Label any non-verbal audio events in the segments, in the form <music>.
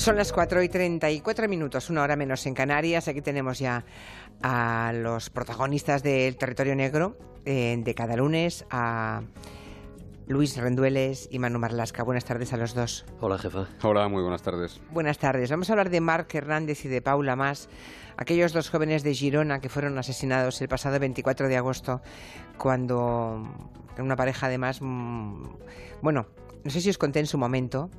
Son las 4 y 34 minutos, una hora menos en Canarias. Aquí tenemos ya a los protagonistas del territorio negro eh, de cada lunes, a Luis Rendueles y Manu Marlasca. Buenas tardes a los dos. Hola, jefa. Hola, muy buenas tardes. Buenas tardes. Vamos a hablar de Marc Hernández y de Paula Más, aquellos dos jóvenes de Girona que fueron asesinados el pasado 24 de agosto, cuando una pareja además, mm, bueno, no sé si os conté en su momento,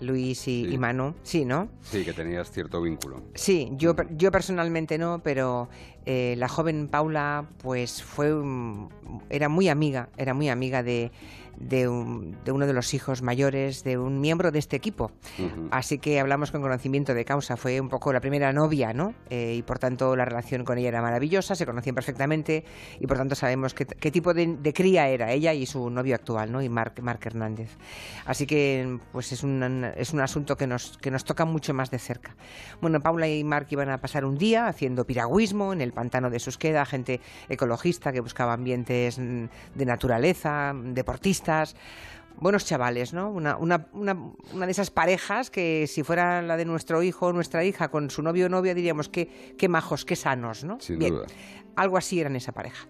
Luis y, Sí. y Manu. Sí, ¿no? Sí, que tenías cierto vínculo. Sí, yo, yo personalmente no, pero eh, la joven Paula, pues fue, era muy amiga, era muy amiga de, de, un- de uno de los hijos mayores de un miembro de este equipo. Así que hablamos con conocimiento de causa. Fue un poco la primera novia, ¿no? Eh, y por tanto la relación con ella era maravillosa, se conocían perfectamente y por tanto sabemos qué, qué tipo de, de cría era ella y su novio actual, ¿no? Y Marc, Marc Hernández. Así que pues es un, es un asunto que nos, que nos toca mucho más de cerca. Bueno, Paula y Marc iban a pasar un día haciendo piragüismo en el pantano de Susqueda, gente ecologista que buscaba ambientes mm, de naturaleza, deportistas buenos chavales, ¿no? Una, una, una, una de esas parejas que si fuera la de nuestro hijo o nuestra hija con su novio o novia diríamos que qué majos, qué sanos, ¿no? Sin Bien, duda. algo así eran esa pareja.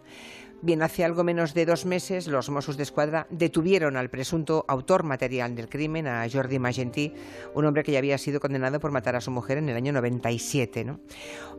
Bien, hace algo menos de dos meses los Mossos de Escuadra detuvieron al presunto autor material del crimen, a Jordi Magentí, un hombre que ya había sido condenado por matar a su mujer en el año 97. ¿no?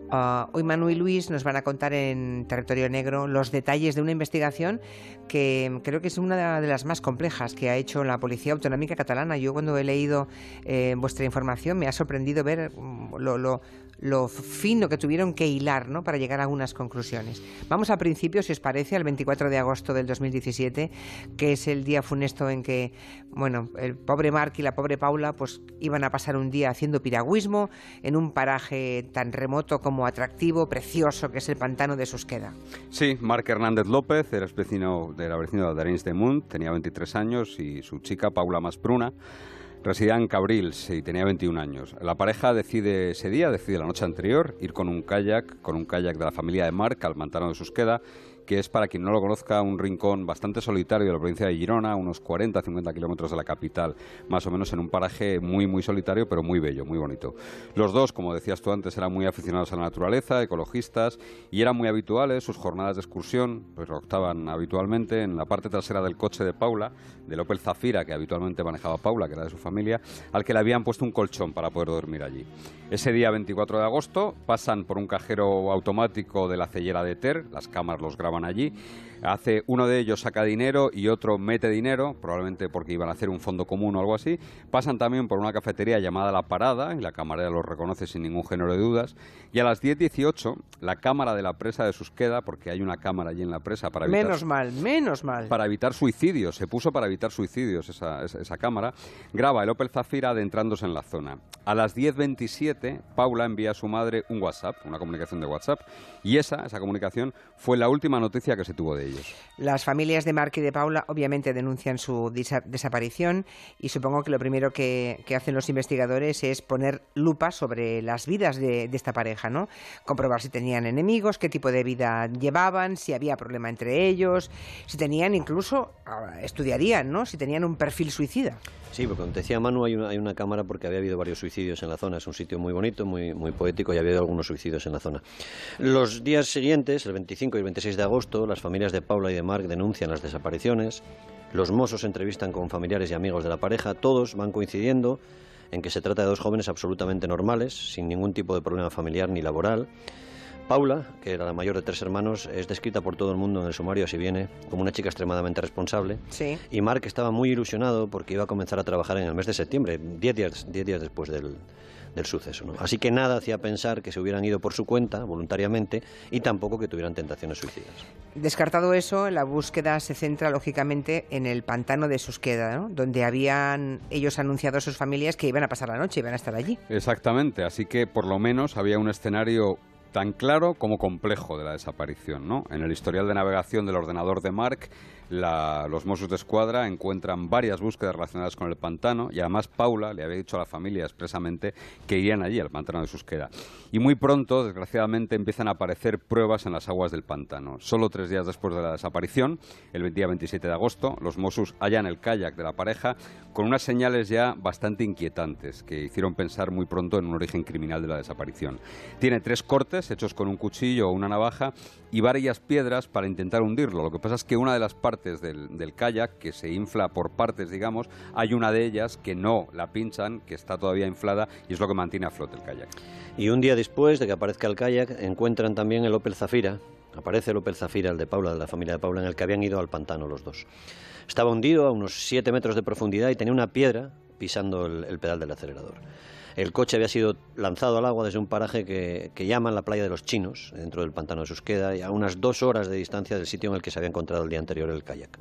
Ah, hoy Manu y Luis nos van a contar en Territorio Negro los detalles de una investigación que creo que es una de las más complejas que ha hecho la Policía Autonómica Catalana. Yo cuando he leído eh, vuestra información me ha sorprendido ver mm, lo- lo fino que tuvieron que hilar ¿no? para llegar a algunas conclusiones. Vamos al principio, si os parece, al 24 de agosto del 2017, que es el día funesto en que, bueno, el pobre Marc y la pobre Paula pues iban a pasar un día haciendo piragüismo en un paraje tan remoto como atractivo, precioso, que es el pantano de Susqueda. Sí, Marc Hernández López era vecino, era vecino de Arenys de Munt, tenía 23 años y su chica, Paula Maspruna, residía en Cabrils y tenía 21 años. La pareja decide ese día, decide la noche anterior, ir con un kayak, con un kayak de la familia de Marc al Mantano de Susqueda, que es, para quien no lo conozca, un rincón bastante solitario de la provincia de Girona, unos 40-50 kilómetros de la capital, más o menos en un paraje muy, muy solitario, pero muy bello, muy bonito. Los dos, como decías tú antes, eran muy aficionados a la naturaleza, ecologistas, y eran muy habituales sus jornadas de excursión, pues lo optaban habitualmente en la parte trasera del coche de Paula, del Opel Zafira, que habitualmente manejaba Paula, que era de su familia, al que le habían puesto un colchón para poder dormir allí. Ese día 24 de agosto pasan por un cajero automático de la cellera de Ter, las cámaras los graban allí, hace uno de ellos saca dinero y otro mete dinero, probablemente porque iban a hacer un fondo común o algo así, pasan también por una cafetería llamada La Parada, y la camarera los reconoce sin ningún género de dudas, y a las 10.18 la cámara de la presa de Susqueda, porque hay una cámara allí en la presa para evitar Menos mal, menos mal. para evitar suicidios, se puso para evitar suicidios esa, esa- esa cámara, graba el Opel Zafira adentrándose en la zona. A las 10.27, Paula envía a su madre un WhatsApp, una comunicación de WhatsApp, y esa, esa comunicación fue la última noticia que se tuvo de ellos. Las familias de Marc y de Paula obviamente denuncian su desaparición y supongo que lo primero que, que hacen los investigadores es poner lupa sobre las vidas de, de esta pareja, ¿no? Comprobar si tenían enemigos, qué tipo de vida llevaban, si había problema entre ellos, si tenían incluso, estudiarían, ¿no? Si tenían un perfil suicida. Sí, porque como te decía Manu, hay una, hay una cámara porque había habido varios suicidios en la zona. Es un sitio muy bonito, muy, muy poético y había habido algunos suicidios en la zona. Los días siguientes, el 25 y el 26 de agosto, las familias de Paula y de Marc denuncian las desapariciones. Los mozos entrevistan con familiares y amigos de la pareja. Todos van coincidiendo en que se trata de dos jóvenes absolutamente normales, sin ningún tipo de problema familiar ni laboral. Paula, que era la mayor de tres hermanos, es descrita por todo el mundo en el sumario, si viene, como una chica extremadamente responsable. Sí. Y Mark estaba muy ilusionado porque iba a comenzar a trabajar en el mes de septiembre, diez días, diez días después del, del suceso. ¿no? Así que nada hacía pensar que se hubieran ido por su cuenta, voluntariamente, y tampoco que tuvieran tentaciones suicidas. Descartado eso, la búsqueda se centra lógicamente en el pantano de Susqueda, ¿no? donde habían ellos anunciado a sus familias que iban a pasar la noche, iban a estar allí. Exactamente, así que por lo menos había un escenario tan claro como complejo de la desaparición. ¿no? En el historial de navegación del ordenador de Mark los Mossos de Escuadra encuentran varias búsquedas relacionadas con el pantano y además Paula le había dicho a la familia expresamente que irían allí, al pantano de Susqueda. Y muy pronto, desgraciadamente, empiezan a aparecer pruebas en las aguas del pantano. Solo tres días después de la desaparición, el día 27 de agosto, los Mossos hallan el kayak de la pareja con unas señales ya bastante inquietantes que hicieron pensar muy pronto en un origen criminal de la desaparición. Tiene tres cortes hechos con un cuchillo o una navaja y varias piedras para intentar hundirlo. Lo que pasa es que una de las partes del, del kayak, que se infla por partes, digamos, hay una de ellas que no la pinchan, que está todavía inflada y es lo que mantiene a flote el kayak. Y un día después de que aparezca el kayak, encuentran también el Opel Zafira. Aparece el Opel Zafira, el de Paula, de la familia de Paula, en el que habían ido al pantano los dos. Estaba hundido a unos 7 metros de profundidad y tenía una piedra pisando el, pedal del acelerador. El coche había sido lanzado al agua desde un paraje que, que, llaman la playa de los chinos, dentro del pantano de Susqueda, y a unas dos horas de distancia del sitio en el que se había encontrado el día anterior el kayak.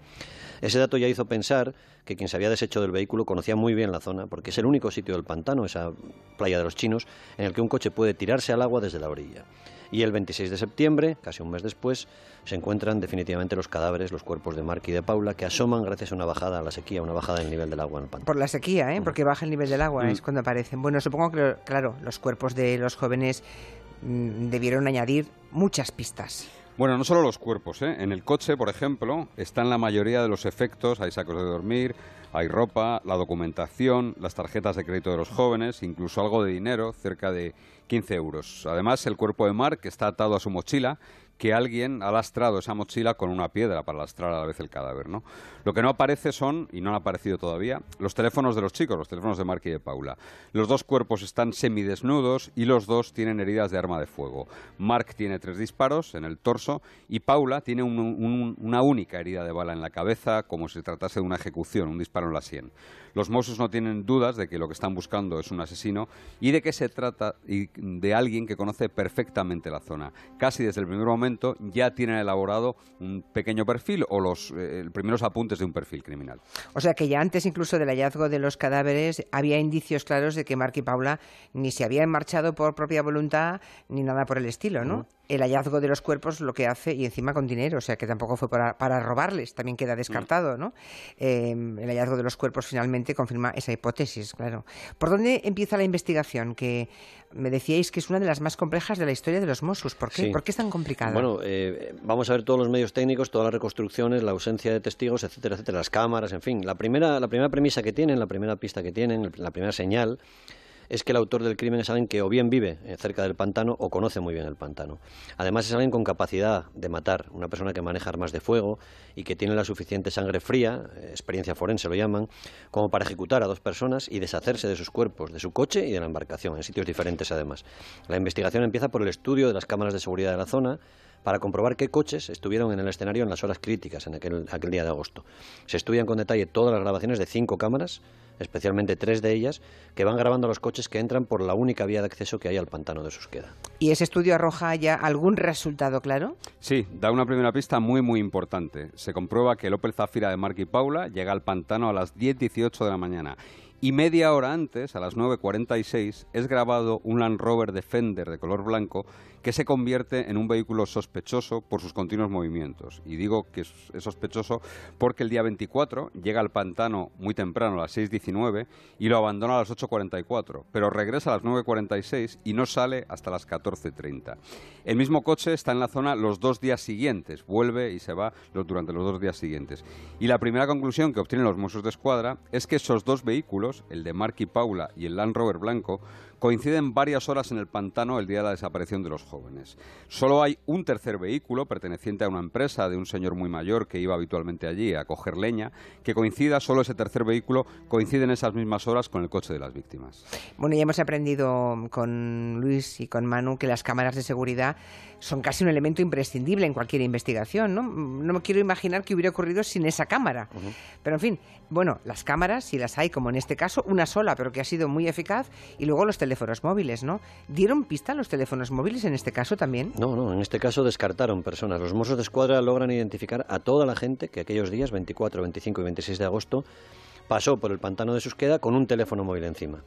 Ese dato ya hizo pensar que quien se había deshecho del vehículo conocía muy bien la zona, porque es el único sitio del pantano, esa playa de los chinos, en el que un coche puede tirarse al agua desde la orilla. Y el 26 de septiembre, casi un mes después, se encuentran definitivamente los cadáveres, los cuerpos de Mark y de Paula, que asoman gracias a una bajada a la sequía, una bajada del nivel del agua en el pantano. Por la sequía, ¿eh? porque baja el nivel del agua, es cuando aparecen. Bueno, supongo que, claro, los cuerpos de los jóvenes mm, debieron añadir muchas pistas. Bueno, no solo los cuerpos, ¿eh? En el coche, por ejemplo, están la mayoría de los efectos, hay sacos de dormir, hay ropa, la documentación, las tarjetas de crédito de los jóvenes, incluso algo de dinero, cerca de 15 euros. Además, el cuerpo de Mark está atado a su mochila que alguien ha lastrado esa mochila con una piedra para lastrar a la vez el cadáver. ¿no? Lo que no aparece son, y no han aparecido todavía, los teléfonos de los chicos, los teléfonos de Mark y de Paula. Los dos cuerpos están semidesnudos y los dos tienen heridas de arma de fuego. Mark tiene tres disparos en el torso y Paula tiene una única herida de bala en la cabeza, como si se tratase de una ejecución, un disparo en la sien. Los Mossos no tienen dudas de que lo que están buscando es un asesino y de que se trata de alguien que conoce perfectamente la zona. Casi desde el primer momento ya tienen elaborado un pequeño perfil o los eh, primeros apuntes de un perfil criminal. O sea que ya antes incluso del hallazgo de los cadáveres había indicios claros de que Mark y Paula ni se habían marchado por propia voluntad ni nada por el estilo, ¿no? El hallazgo de los cuerpos lo que hace, y encima con dinero, o sea que tampoco fue para, robarles, también queda descartado, ¿no? Em, el hallazgo de los cuerpos finalmente confirma esa hipótesis, claro. ¿Por dónde empieza la investigación? Que me decíais que es una de las más complejas de la historia de los Mossos. ¿Por qué? ¿Por qué es tan complicada? Bueno, eh, vamos a ver todos los medios técnicos, todas las reconstrucciones, la ausencia de testigos, etcétera, etcétera, las cámaras, en fin. La primera, la primera premisa que tienen, la primera pista que tienen, la primera señal es que el autor del crimen es alguien que o bien vive eh, cerca del pantano o conoce muy bien el pantano. Además es alguien con capacidad de matar, una persona que maneja armas de fuego y que tiene la suficiente sangre fría, eh, experiencia forense lo llaman, como para ejecutar a dos personas y deshacerse de sus cuerpos, de su coche y de la embarcación, en sitios diferentes además. La investigación empieza por el estudio de las cámaras de seguridad de la zona, para comprobar qué coches estuvieron en el escenario en las horas críticas en aquel, aquel día de agosto. Se estudian con detalle todas las grabaciones de cinco cámaras especialmente tres de ellas, que van grabando los coches que entran por la única vía de acceso que hay al pantano de Susqueda. ¿Y ese estudio arroja ya algún resultado claro? Sí, da una primera pista muy muy importante. Se comprueba que el Opel Zafira de Mark y Paula llega al pantano a las 10.18 de la mañana y media hora antes, a las 9.46, es grabado un Land Rover Defender de color blanco que se convierte en un vehículo sospechoso por sus continuos movimientos. Y digo que es sospechoso porque el día 24 llega al pantano muy temprano, a las 6.19, y lo abandona a las 8.44, pero regresa a las 9.46 y no sale hasta las 14.30. El mismo coche está en la zona los dos días siguientes, vuelve y se va durante los dos días siguientes. Y la primera conclusión que obtienen los Mossos de Escuadra es que esos dos vehículos, el de Mark y Paula y el Land Rover blanco, coinciden varias horas en el pantano el día de la desaparición de los jóvenes. Solo hay un tercer vehículo perteneciente a una empresa de un señor muy mayor que iba habitualmente allí a coger leña, que coincida, solo ese tercer vehículo coincide en esas mismas horas con el coche de las víctimas. Bueno, ya hemos aprendido con Luis y con Manu que las cámaras de seguridad son casi un elemento imprescindible en cualquier investigación, ¿no? No me quiero imaginar que hubiera ocurrido sin esa cámara. Pero en fin, bueno, las cámaras, si las hay, como en este caso, una sola, pero que ha sido muy eficaz, y luego los teléfonos teléfonos móviles, ¿no? ¿Dieron pista los teléfonos móviles en este caso también? No, no, en este caso descartaron personas. Los Mossos de Escuadra logran identificar a toda la gente que aquellos días, 24, 25 y 26 de agosto, pasó por el pantano de Susqueda con un teléfono móvil encima.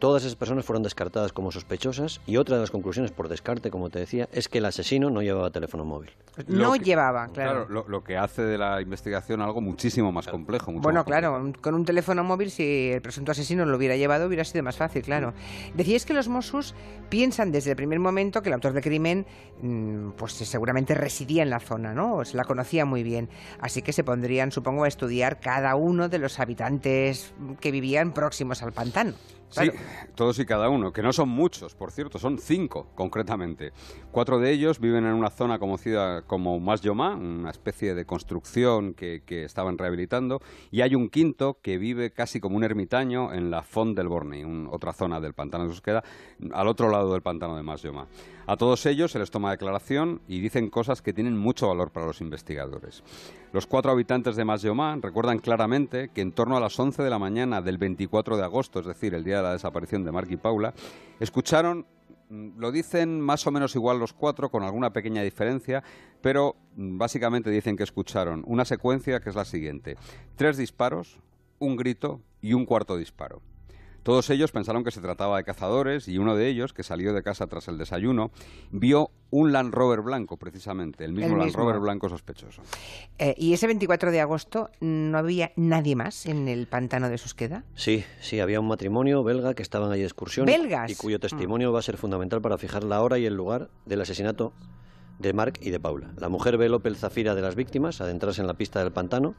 Todas esas personas fueron descartadas como sospechosas y otra de las conclusiones por descarte, como te decía, es que el asesino no llevaba teléfono móvil. No llevaba, claro. lo, que hace de la investigación algo muchísimo más complejo. bueno, claro, con un teléfono móvil, si el presunto asesino lo hubiera llevado, hubiera sido más fácil, claro. Decíais que los Mossos piensan desde el primer momento que el autor del crimen, mm, pues seguramente residía en la zona, ¿no? O se la conocía muy bien. Así que se pondrían, supongo, a estudiar cada uno de los habitantes que vivían próximos al pantano. Sí, todos y cada uno, que no son muchos, por cierto, son cinco concretamente. Cuatro de ellos viven en una zona conocida como Yoma, una especie de construcción que, estaban rehabilitando, y hay un quinto que vive casi como un ermitaño en la Font del Borni, otra zona del pantano de Susqueda, al otro lado del pantano de Yoma. A todos ellos se les toma declaración y dicen cosas que tienen mucho valor para los investigadores. Los cuatro habitantes de Yoma recuerdan claramente que en torno a las 11 de la mañana del 24 de agosto, es decir, el día la desaparición de Mark y Paula, escucharon mm, lo dicen más o menos igual los cuatro, con alguna pequeña diferencia, pero mm, básicamente dicen que escucharon una secuencia que es la siguiente. Tres disparos, un grito y un cuarto disparo. Todos ellos pensaron que se trataba de cazadores y uno de ellos, que salió de casa tras el desayuno, vio un Land Rover blanco, precisamente, el mismo, Land Rover blanco sospechoso. Eh, ¿Y ese 24 de agosto no había nadie más en el pantano de Susqueda? Sí, sí, había un matrimonio belga que estaban ahí de excursión ¿Belgas? y cuyo testimonio va a ser fundamental para fijar la hora y el lugar del asesinato de Mark y de Paula. La mujer ve el Opel Zafira de las víctimas adentrarse en la pista del pantano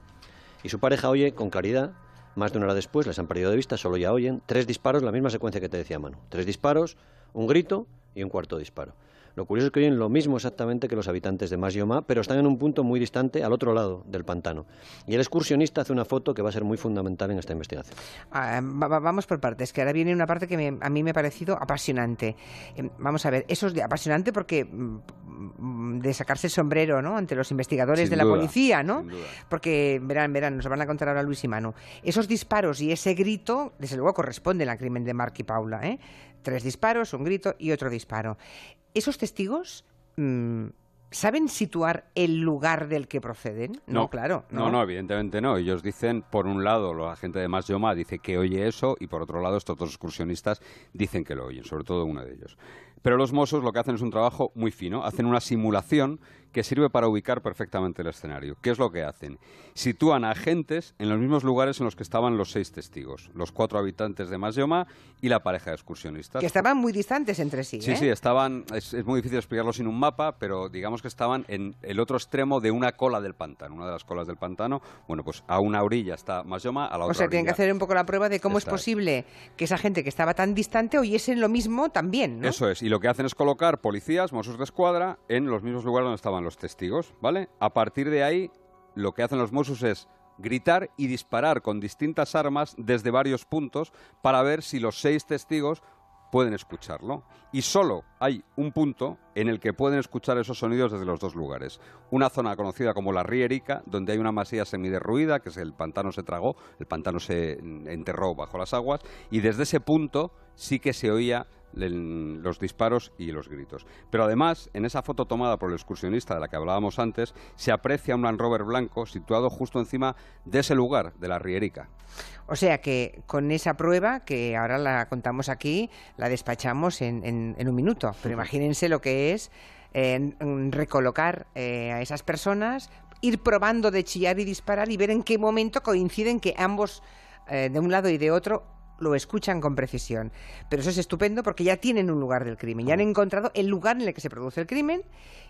y su pareja oye con claridad más de una hora después les han perdido de vista, solo ya oyen tres disparos, la misma secuencia que te decía Manu. Tres disparos, un grito y un cuarto disparo. Lo curioso es que oyen lo mismo exactamente que los habitantes de Masyoma, pero están en un punto muy distante al otro lado del pantano. Y el excursionista hace una foto que va a ser muy fundamental en esta investigación. Ah, vamos por partes, que ahora viene una parte que a mí me ha parecido apasionante. Em, vamos a ver, eso es apasionante porque mm, de sacarse el sombrero ¿no? ante los investigadores de la policía, ¿no? Porque verán, verán, nos van a contar ahora Luis y Manu. Esos disparos y ese grito, desde luego, corresponden al crimen de Mark y Paula. ¿eh? Tres disparos, un grito y otro disparo. ¿Esos testigos mm, saben situar el lugar del que proceden? No, claro. No. no, evidentemente no. Ellos dicen, por un lado, la gente de Mas Yoma dice que oye eso, y por otro lado, estos dos excursionistas dicen que lo oyen, sobre todo uno de ellos. Pero los Mossos lo que hacen es un trabajo muy fino. Hacen una simulación que sirve para ubicar perfectamente el escenario. ¿Qué es lo que hacen? Sitúan a agentes en los mismos lugares en los que estaban los seis testigos, los cuatro habitantes de Masyoma y la pareja de excursionistas. Que estaban muy distantes entre sí. Sí, ¿eh? sí, estaban. Es, muy difícil explicarlo sin un mapa, pero digamos que estaban en el otro extremo de una cola del pantano, una de las colas del pantano. Bueno, pues a una orilla está Masyoma, a la otra. O sea, tienen que hacer un poco la prueba de cómo es posible que esa gente que estaba tan distante oyesen lo mismo también. ¿no? Eso es, y lo que hacen es colocar policías, Mossos de escuadra, en los mismos lugares donde estaban los testigos, ¿vale? A partir de ahí, lo que hacen los Mossos es gritar y disparar con distintas armas desde varios puntos para ver si los seis testigos pueden escucharlo. Y solo hay un punto en el que pueden escuchar esos sonidos desde los dos lugares. Una zona conocida como la Rierica, donde hay una masía semiderruida, que es el pantano se tragó, el pantano se enterró bajo las aguas, y desde ese punto sí que se oía los disparos y los gritos. Pero además, en esa foto tomada por el excursionista de la que hablábamos antes, se aprecia un Land Rover blanco situado justo encima de ese lugar, de la Rierica. O sea que con esa prueba, que ahora la contamos aquí, la despachamos en, un minuto. Pero imagínense lo que es recolocar eh, a esas personas, ir probando de chillar y disparar y ver en qué momento coinciden que ambos, eh, de un lado y de otro, lo escuchan con precisión. Pero eso es estupendo porque ya tienen un lugar del crimen, ya han encontrado el lugar en el que se produce el crimen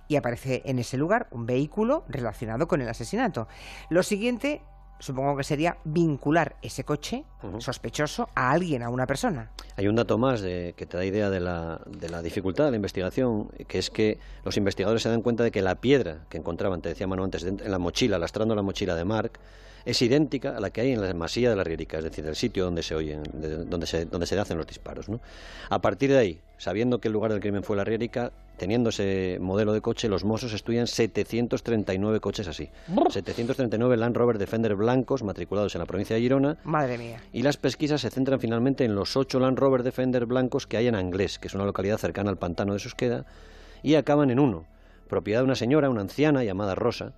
y aparece en ese lugar un vehículo relacionado con el asesinato. Lo siguiente supongo que sería vincular ese coche sospechoso a alguien, a una persona. Hay un dato más de, que te da idea de la, de la, dificultad de la investigación, que es que los investigadores se dan cuenta de que la piedra que encontraban, te decía Manu antes, en la mochila, lastrando la mochila de Mark, es idéntica a la que hay en la masía de la Rierica, es decir, el sitio donde se oyen, donde se, donde se hacen los disparos. ¿no? A partir de ahí, sabiendo que el lugar del crimen fue la Rierica, teniendo ese modelo de coche, los Mossos estudian 739 coches así. 739 Land Rover Defender blancos matriculados en la provincia de Girona. Madre mía. Y las pesquisas se centran finalmente en los 8 Land Rover Defender blancos que hay en Anglés, que es una localidad cercana al pantano de Susqueda, y acaban en uno, propiedad de una señora, una anciana llamada Rosa,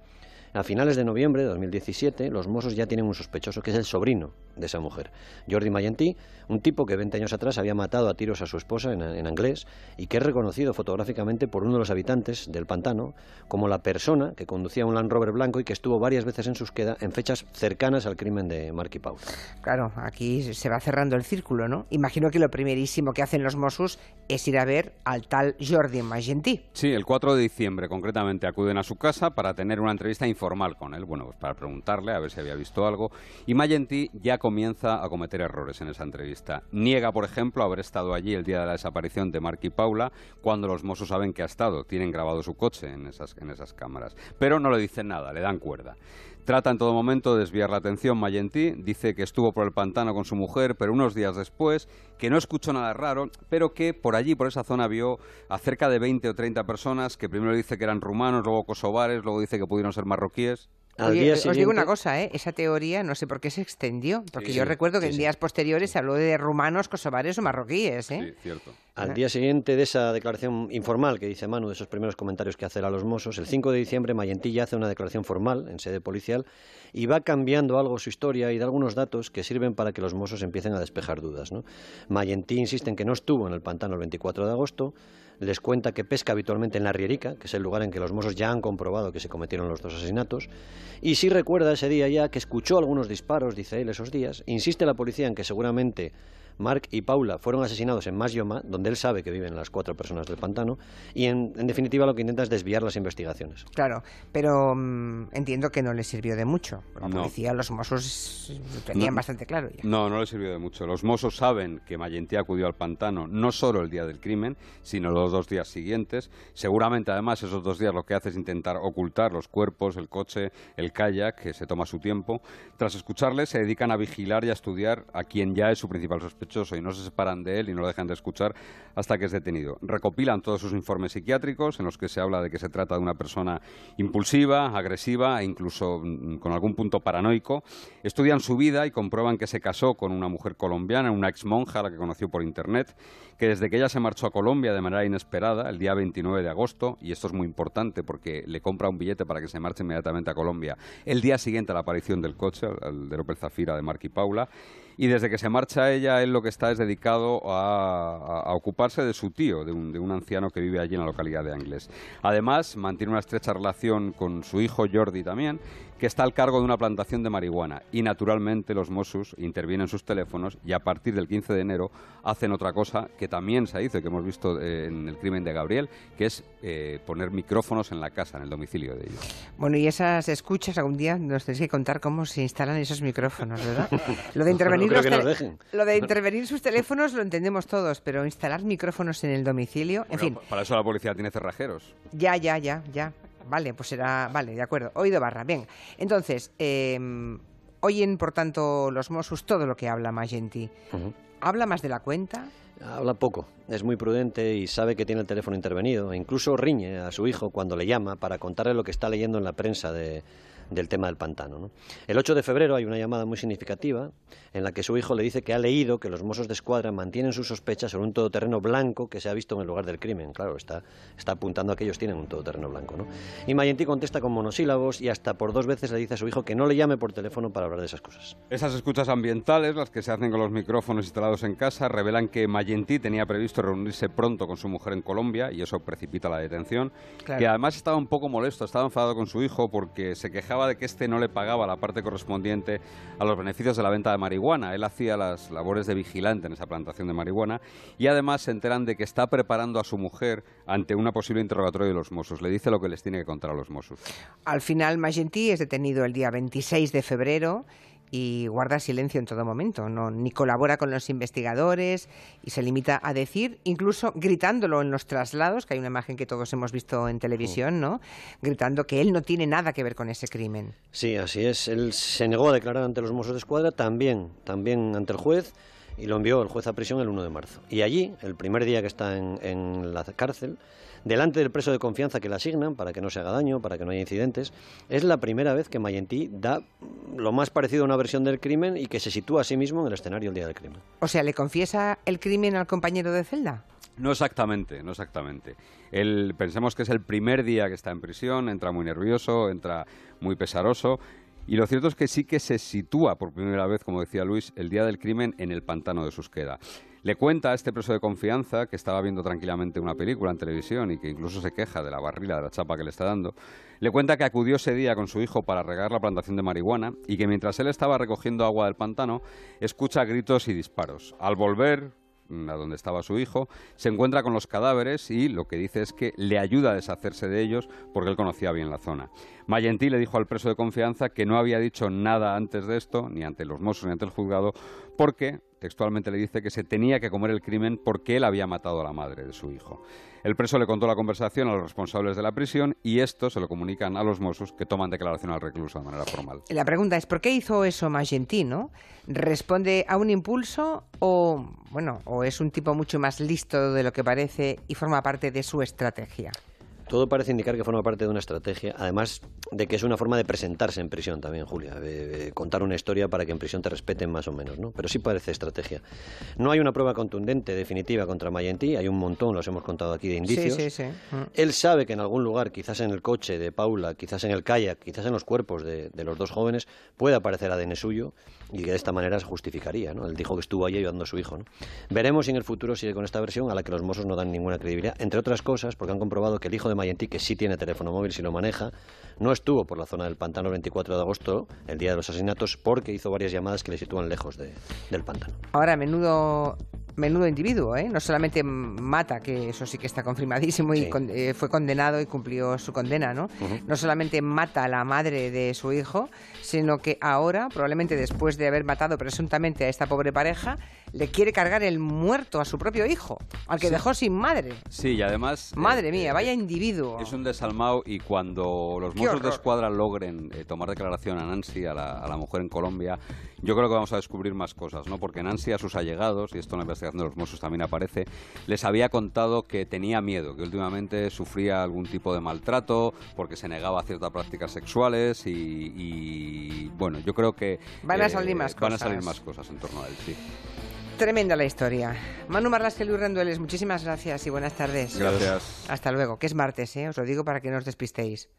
A finales de noviembre de 2017, los Mossos ya tienen un sospechoso que es el sobrino de esa mujer, Jordi Mayentí, un tipo que 20 años atrás había matado a tiros a su esposa en, en inglés y que es reconocido fotográficamente por uno de los habitantes del pantano como la persona que conducía un Land Rover blanco y que estuvo varias veces en Susqueda en fechas cercanas al crimen de Mark y Paul. Claro, aquí se va cerrando el círculo, ¿no? Imagino que lo primerísimo que hacen los Mossos es ir a ver al tal Jordi Magentí. Sí, el 4 de diciembre concretamente acuden a su casa para tener una entrevista informal con él, bueno, pues para preguntarle a ver si había visto algo. Y Magentí ya comienza a cometer errores en esa entrevista. Niega, por ejemplo, haber estado allí el día de la desaparición de Mark y Paula, cuando los Mossos saben que ha estado, tienen grabado su coche en esas, en esas cámaras. Pero no le dicen nada, le dan cuerda. Trata en todo momento de desviar la atención Mayentí, dice que estuvo por el pantano con su mujer, pero unos días después, que no escuchó nada raro, pero que por allí, por esa zona, vio a cerca de 20 o 30 personas que primero dice que eran rumanos, luego kosovares, luego dice que pudieron ser marroquíes. Os digo una cosa, ¿eh? esa teoría no sé por qué se extendió, porque yo recuerdo que en días posteriores se habló de rumanos, kosovares o marroquíes. ¿eh? cierto. Al día siguiente de esa declaración informal que dice Manu, de esos primeros comentarios que hace a los Mossos, el 5 de diciembre Mayentilla hace una declaración formal en sede policial y va cambiando algo su historia y da algunos datos que sirven para que los Mossos empiecen a despejar dudas. ¿no? Mayentí insiste en que no estuvo en el pantano el 24 de agosto, les cuenta que pesca habitualmente en la Rierica, que es el lugar en que los Mossos ya han comprobado que se cometieron los dos asesinatos, y sí recuerda ese día ya que escuchó algunos disparos, dice él, esos días. Insiste la policía en que seguramente Mark y Paula fueron asesinados en Masjoma, donde él sabe que viven las cuatro personas del pantano, y en, definitiva lo que intenta es desviar las investigaciones. Claro, pero mm, entiendo que no le sirvió de mucho. La policía, los Mossos lo tenían bastante claro. Ya. No, no le sirvió de mucho. Los Mossos saben que Mayentí acudió al pantano no solo el día del crimen, sino los dos días siguientes. Seguramente, además, esos dos días lo que hace es intentar ocultar los cuerpos, el coche, el kayak, que se toma su tiempo. Tras escucharle, se dedican a vigilar y a estudiar a quien ya es su principal sospechoso y no se separan de él y no lo dejan de escuchar hasta que es detenido. Recopilan todos sus informes psiquiátricos en los que se habla de que se trata de una persona impulsiva, agresiva e incluso mm, con algún punto paranoico. Estudian su vida y comprueban que se casó con una mujer colombiana, una ex monja la que conoció por internet, que desde que ella se marchó a Colombia de manera inesperada, el día 29 de agosto, y esto es muy importante porque le compra un billete para que se marche inmediatamente a Colombia, el día siguiente a la aparición del coche, el de Opel Zafira de Mark y Paula, y desde que se marcha ella, él lo que está es dedicado a, ocuparse de su tío, de un, anciano que vive allí en la localidad de Angles. Además, mantiene una estrecha relación con su hijo Jordi también, que está al cargo de una plantación de marihuana. Y naturalmente los Mossos intervienen sus teléfonos y a partir del 15 de enero hacen otra cosa que también se hizo, que hemos visto eh, en el crimen de Gabriel, que es eh, poner micrófonos en la casa, en el domicilio de ellos. Bueno, y esas escuchas algún día nos tenéis que contar cómo se instalan esos micrófonos, ¿verdad? <laughs> Lo de intervenir lo de intervenir sus teléfonos lo entendemos todos, pero instalar micrófonos en el domicilio, en fin. Para eso la policía tiene cerrajeros. Ya, ya, ya, ya. Vale, pues será. Vale, de acuerdo. Oído barra. Bien. Entonces, em, oyen, por tanto, los Mossos todo lo que habla Magenti. ¿Habla más de la cuenta? Habla poco, es muy prudente y sabe que tiene el teléfono intervenido. E incluso riñe a su hijo cuando le llama para contarle lo que está leyendo en la prensa de, del tema del pantano. El 8 de febrero hay una llamada muy significativa en la que su hijo le dice que ha leído que los Mossos de Escuadra mantienen sus sospechas sobre un todoterreno blanco que se ha visto en el lugar del crimen. Claro, está, está apuntando a que ellos tienen un todoterreno blanco. ¿no? Y Mayentí contesta con monosílabos y hasta por dos veces le dice a su hijo que no le llame por teléfono para hablar de esas cosas. Esas escuchas ambientales, las que se hacen con los micrófonos instalados en casa, revelan que Mayentí tenía previsto reunirse pronto con su mujer en Colombia y eso precipita la detención. Que además estaba un poco molesto, estaba enfadado con su hijo porque se quejaba de que este no le pagaba la parte correspondiente a los beneficios de la venta de marihuana. Él hacía las labores de vigilante en esa plantación de marihuana y además se enteran de que está preparando a su mujer ante una posible interrogatorio de los Mossos. Le dice lo que les tiene que contar a los Mossos. Al final, Magentí es detenido el día 26 de febrero y guarda silencio en todo momento, no, ni colabora con los investigadores y se limita a decir, incluso gritándolo en los traslados, que hay una imagen que todos hemos visto en televisión, ¿no? Gritando que él no tiene nada que ver con ese crimen. Sí, así es. Él se negó a declarar ante los Mossos de Escuadra, también, también ante el juez y lo envió el juez a prisión el 1 de marzo. Y allí, el primer día que está en, en la cárcel, delante del preso de confianza que le asignan para que no se haga daño, para que no haya incidentes, es la primera vez que Mayentí da lo más parecido a una versión del crimen y que se sitúa a sí mismo en el escenario el día del crimen. O sea, ¿le confiesa el crimen al compañero de celda? No exactamente, no exactamente. Él, pensemos que es el primer día que está en prisión, entra muy nervioso, entra muy pesaroso. Y lo cierto es que sí que se sitúa por primera vez, como decía Luis, el día del crimen en el pantano de Susqueda. Le cuenta a este preso de confianza que estaba viendo tranquilamente una película en televisión y que incluso se queja de la barrila, de la chapa que le está dando. Le cuenta que acudió ese día con su hijo para regar la plantación de marihuana y que mientras él estaba recogiendo agua del pantano, escucha gritos y disparos. Al volver, a donde estaba su hijo, se encuentra con los cadáveres y lo que dice es que le ayuda a deshacerse de ellos porque él conocía bien la zona. Mayentí le dijo al preso de confianza que no había dicho nada antes de esto, ni ante los mozos ni ante el juzgado, porque textualmente le dice que se tenía que comer el crimen porque él había matado a la madre de su hijo. El preso le contó la conversación a los responsables de la prisión y esto se lo comunican a los Mossos que toman declaración al recluso de manera formal. La pregunta es, ¿por qué hizo eso Magentí, no? ¿Responde a un impulso o, bueno, o es un tipo mucho más listo de lo que parece y forma parte de su estrategia? Todo parece indicar que forma parte de una estrategia, además de que es una forma de presentarse en prisión también, Julia, de, contar una historia para que en prisión te respeten más o menos, ¿no? Pero sí parece estrategia. No hay una prueba contundente, definitiva contra Mayentí, hay un montón, los hemos contado aquí, de indicios. Sí, sí, sí. Mm. Él sabe que en algún lugar, quizás en el coche de Paula, quizás en el kayak, quizás en los cuerpos de, los dos jóvenes, puede aparecer ADN suyo y que de esta manera se justificaría, ¿no? Él dijo que estuvo allí ayudando a su hijo, ¿no? Veremos si en el futuro sigue con esta versión a la que los Mossos no dan ninguna credibilidad, entre otras cosas porque han comprobado que el hijo de Mayentí, que sí tiene teléfono móvil, si lo maneja, no estuvo por la zona del pantano el 24 de agosto, el día de los asesinatos, porque hizo varias llamadas que le sitúan lejos del pantano. Ahora, menudo menudo individuo, ¿eh? No solamente mata, que eso sí que está confirmadísimo y eh, fue condenado y cumplió su condena, ¿no? No solamente mata a la madre de su hijo, sino que ahora, probablemente después de haber matado presuntamente a esta pobre pareja, le quiere cargar el muerto a su propio hijo, al que dejó sin madre. Sí, y además... Madre eh, mía, vaya individuo. Es un desalmado y cuando los Mossos de Escuadra logren eh, tomar declaración a Nancy, a la, a la mujer en Colombia, yo creo que vamos a descubrir más cosas, ¿no? Porque Nancy a sus allegados, y esto en la de los Mossos también aparece, les había contado que tenía miedo, que últimamente sufría algún tipo de maltrato porque se negaba a ciertas prácticas sexuales y, bueno, yo creo que... Van a salir más cosas. Van a salir más cosas en torno a él, sí. Tremenda la historia. Manu Marlasque, Luis Rendueles, muchísimas gracias y buenas tardes. Gracias. Hasta luego, que es martes, ¿eh? os lo digo para que no os despistéis.